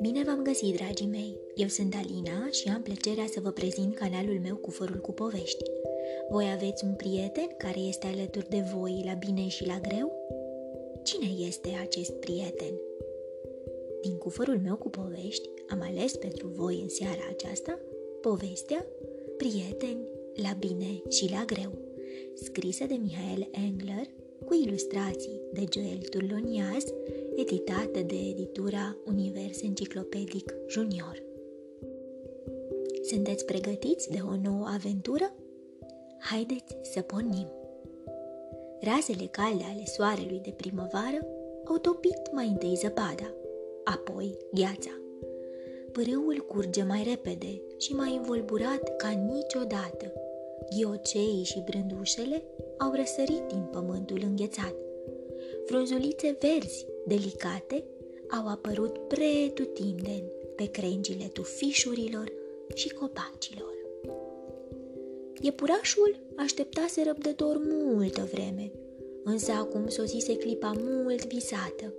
Bine v-am găsit, dragii mei! Eu sunt Alina și am plăcerea să vă prezint canalul meu cu fărul cu povești. Voi aveți un prieten care este alături de voi la bine și la greu? Cine este acest prieten? Din cufărul meu cu povești am ales pentru voi în seara aceasta povestea Prieteni la bine și la greu, scrisă de Mihail Engler cu ilustrații de Joel Turloniaz, editată de editura Univers Enciclopedic Junior. Sunteți pregătiți de o nouă aventură? Haideți să pornim! Razele calde ale soarelui de primăvară au topit mai întâi zăpada, apoi gheața. Pârâul curge mai repede și mai învolburat ca niciodată. Ghioceii și brândușele au răsărit din pământul înghețat. Frunzulițe verzi, delicate, au apărut pretutindeni pe crengile tufișurilor și copacilor. Iepurașul așteptase răbdător multă vreme, însă acum sosise clipa mult visată.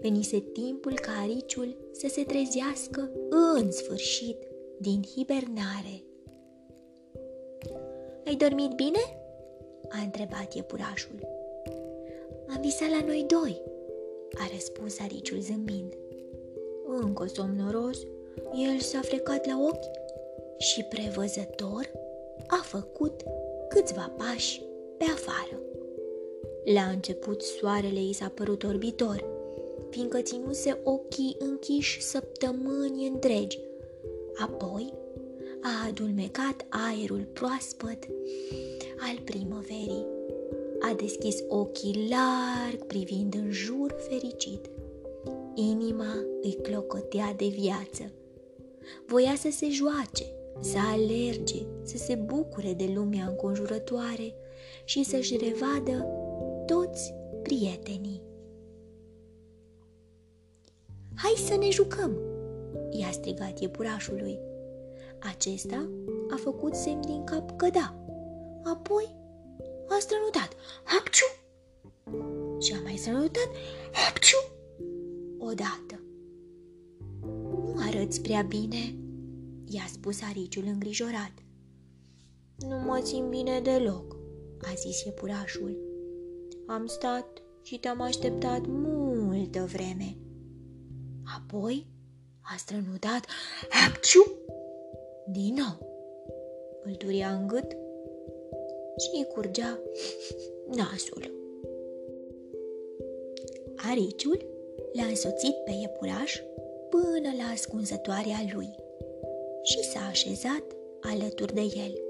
Venise timpul ca ariciul să se trezească în sfârșit din hibernare. Ai dormit bine?" a întrebat iepurașul. Am visat la noi doi," a răspuns ariciul zâmbind. Încă somnoros, el s-a frecat la ochi și prevăzător a făcut câțiva pași pe afară. La început soarele i s-a părut orbitor, fiindcă ținuse ochii închiși săptămâni întregi. Apoi a adulmecat aerul proaspăt al primăverii. A deschis ochii larg privind în jur fericit. Inima îi clocotea de viață. Voia să se joace, să alerge, să se bucure de lumea înconjurătoare și să-și revadă toți prietenii. Hai să ne jucăm!" i-a strigat iepurașului. Acesta a făcut semn din cap că da. Apoi a strănutat. Hapciu! Și a mai strănutat. Hapciu! Odată. Nu arăți prea bine, i-a spus ariciul îngrijorat. Nu mă țin bine deloc, a zis iepurașul. Am stat și te-am așteptat multă vreme. Apoi a strănutat Hapciu! Din nou. Îl turia în gât și îi curgea nasul. Ariciul l-a însoțit pe iepuraș până la ascunzătoarea lui și s-a așezat alături de el.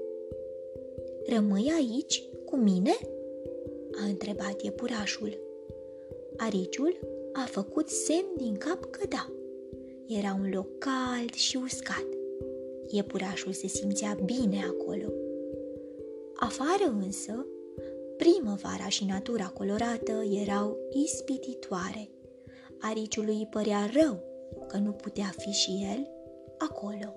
Rămâi aici cu mine?" a întrebat iepurașul. Ariciul a făcut semn din cap că da. Era un loc cald și uscat. Iepurașul se simțea bine acolo. Afară însă, primăvara și natura colorată erau ispititoare. Ariciului îi părea rău că nu putea fi și el acolo.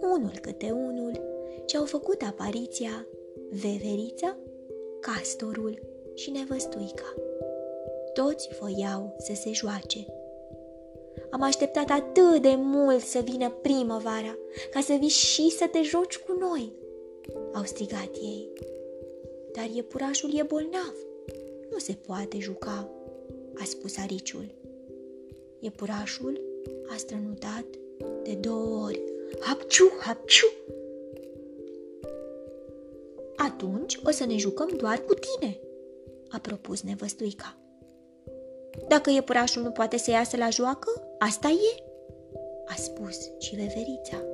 Unul câte unul și-au făcut apariția veverița, castorul și nevăstuica. Toți voiau să se joace. Am așteptat atât de mult să vină primăvara, ca să vii și să te joci cu noi, au strigat ei. Dar iepurașul e bolnav. Nu se poate juca, a spus ariciul. Iepurașul a strănutat de două ori. Hapciu, hapciu! Atunci o să ne jucăm doar cu tine, a propus nevăstuica. Dacă iepurașul nu poate să iasă la joacă, asta e, a spus și veverița.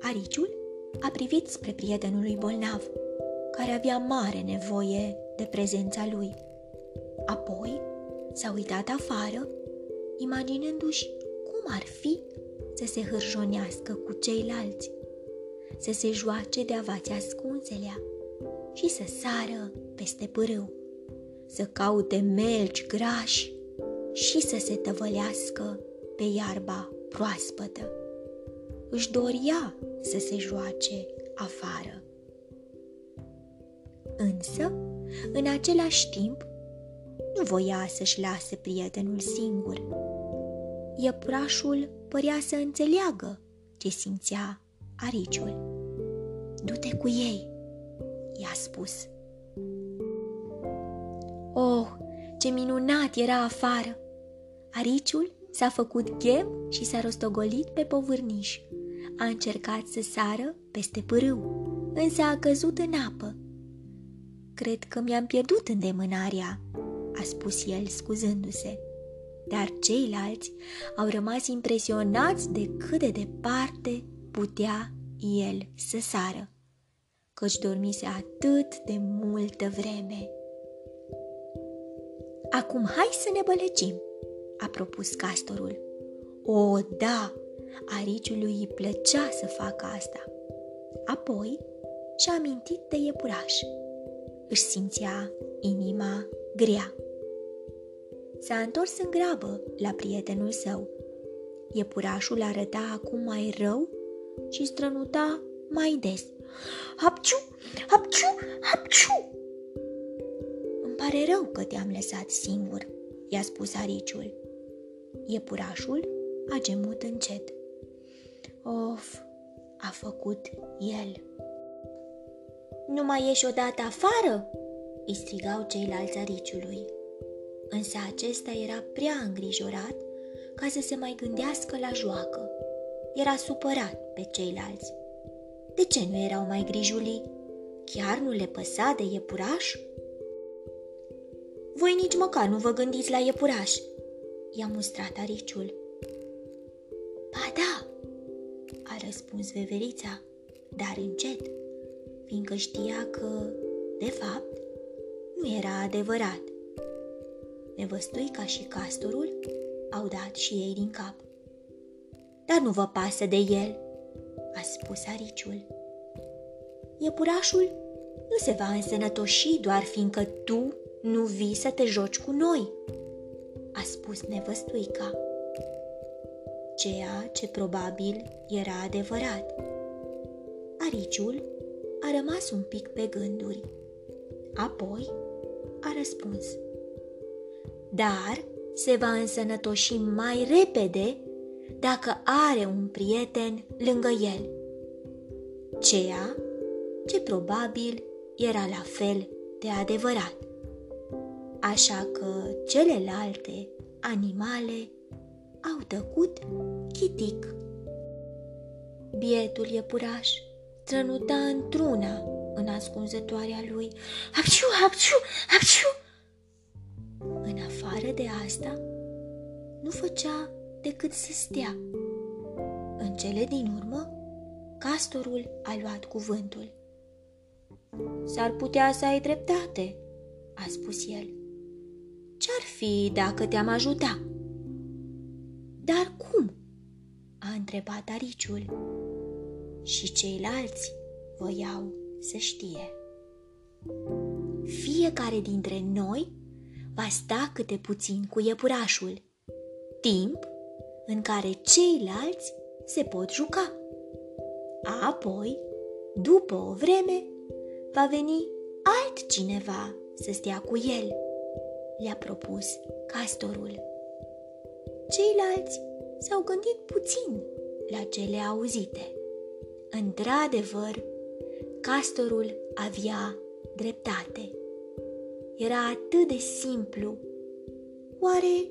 Ariciul a privit spre prietenul lui bolnav, care avea mare nevoie de prezența lui. Apoi s-a uitat afară, imaginându-și cum ar fi să se hârjonească cu ceilalți, să se joace de avați ascunselea și să sară peste pârâu să caute melci grași și să se tăvălească pe iarba proaspătă. Își doria să se joace afară. Însă, în același timp, nu voia să-și lase prietenul singur. Iepurașul părea să înțeleagă ce simțea ariciul. Du-te cu ei, i-a spus. Oh, ce minunat era afară! Ariciul s-a făcut chem și s-a rostogolit pe povârniș. A încercat să sară peste pârâu, însă a căzut în apă. Cred că mi-am pierdut îndemânarea, a spus el scuzându-se. Dar ceilalți au rămas impresionați de cât de departe putea el să sară, căci dormise atât de multă vreme. Acum hai să ne bălecim, a propus castorul. O, da, ariciului îi plăcea să facă asta. Apoi și-a amintit de iepuraș. Își simțea inima grea. S-a întors în grabă la prietenul său. Iepurașul arăta acum mai rău și strănuta mai des. Hapciu, hapciu, hapciu! Îmi pare rău că te-am lăsat singur, i-a spus ariciul. Iepurașul a gemut încet. Of, a făcut el. Nu mai ieși odată afară?" îi strigau ceilalți ariciului. Însă acesta era prea îngrijorat ca să se mai gândească la joacă. Era supărat pe ceilalți. De ce nu erau mai grijuli? Chiar nu le păsa de iepuraș? Voi nici măcar nu vă gândiți la iepuraș, i-a mustrat ariciul. Ba da, a răspuns veverița, dar încet, fiindcă știa că, de fapt, nu era adevărat. Nevăstuica și castorul au dat și ei din cap. Dar nu vă pasă de el, a spus ariciul. Iepurașul nu se va însănătoși doar fiindcă tu nu vii să te joci cu noi, a spus nevăstuica. Ceea ce probabil era adevărat. Ariciul a rămas un pic pe gânduri. Apoi a răspuns. Dar se va însănătoși mai repede dacă are un prieten lângă el. Ceea ce probabil era la fel de adevărat. Așa că celelalte animale au tăcut chitic. Bietul iepuraș strănuta într-una în ascunzătoarea lui. Apciu, apciu, apciu! În afară de asta, nu făcea decât să stea. În cele din urmă, castorul a luat cuvântul. S-ar putea să ai dreptate, a spus el. Ce-ar fi dacă te-am ajuta? Dar cum? a întrebat ariciul. Și ceilalți voiau să știe. Fiecare dintre noi va sta câte puțin cu iepurașul, timp în care ceilalți se pot juca. Apoi, după o vreme, va veni altcineva să stea cu el, le-a propus castorul. Ceilalți s-au gândit puțin la cele auzite. Într-adevăr, castorul avea dreptate. Era atât de simplu. Oare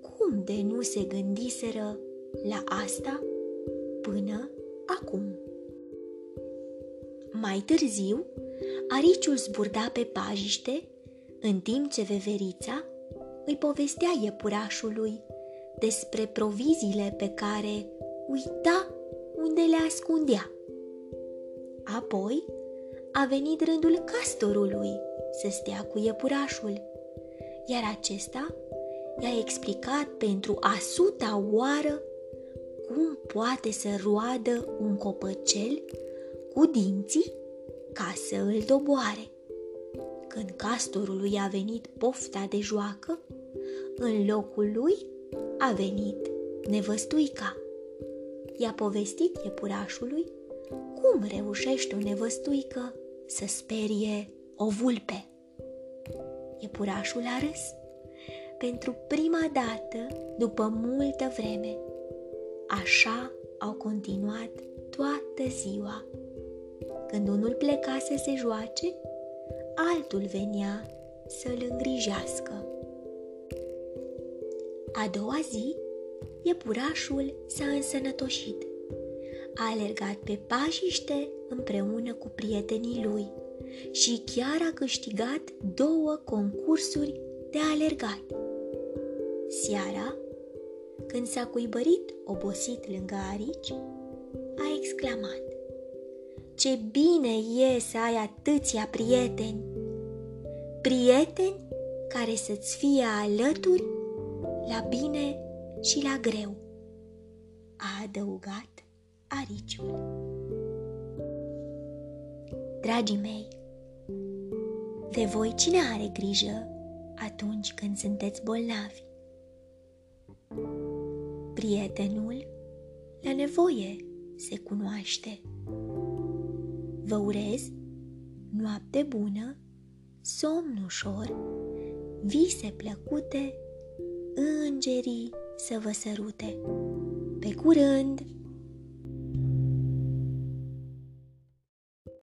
cum de nu se gândiseră la asta până acum? Mai târziu, ariciul zburda pe pajiște, în timp ce veverița îi povestea iepurașului despre proviziile pe care uita unde le ascundea. Apoi a venit rândul castorului să stea cu iepurașul, iar acesta i-a explicat pentru a suta oară cum poate să roadă un copăcel cu dinții ca să îl doboare. Când castorului a venit pofta de joacă, în locul lui a venit nevăstuica. I-a povestit iepurașului cum reușește o nevăstuică să sperie o vulpe. Iepurașul a râs. Pentru prima dată, după multă vreme. Așa au continuat toată ziua. Când unul pleca să se joace, altul venea să-l îngrijească. A doua zi, iepurașul s-a însănătoșit. A alergat pe pajiște împreună cu prietenii lui și chiar a câștigat două concursuri de alergat. Seara, când s-a cuibărit obosit lângă arici, a exclamat Ce bine e să ai atâția prieteni! Prieteni care să-ți fie alături la bine și la greu, a adăugat ariciul. Dragii mei, de voi cine are grijă atunci când sunteți bolnavi? Prietenul la nevoie se cunoaște. Vă urez noapte bună, somn ușor, vise plăcute, îngerii să vă sărute. Pe curând!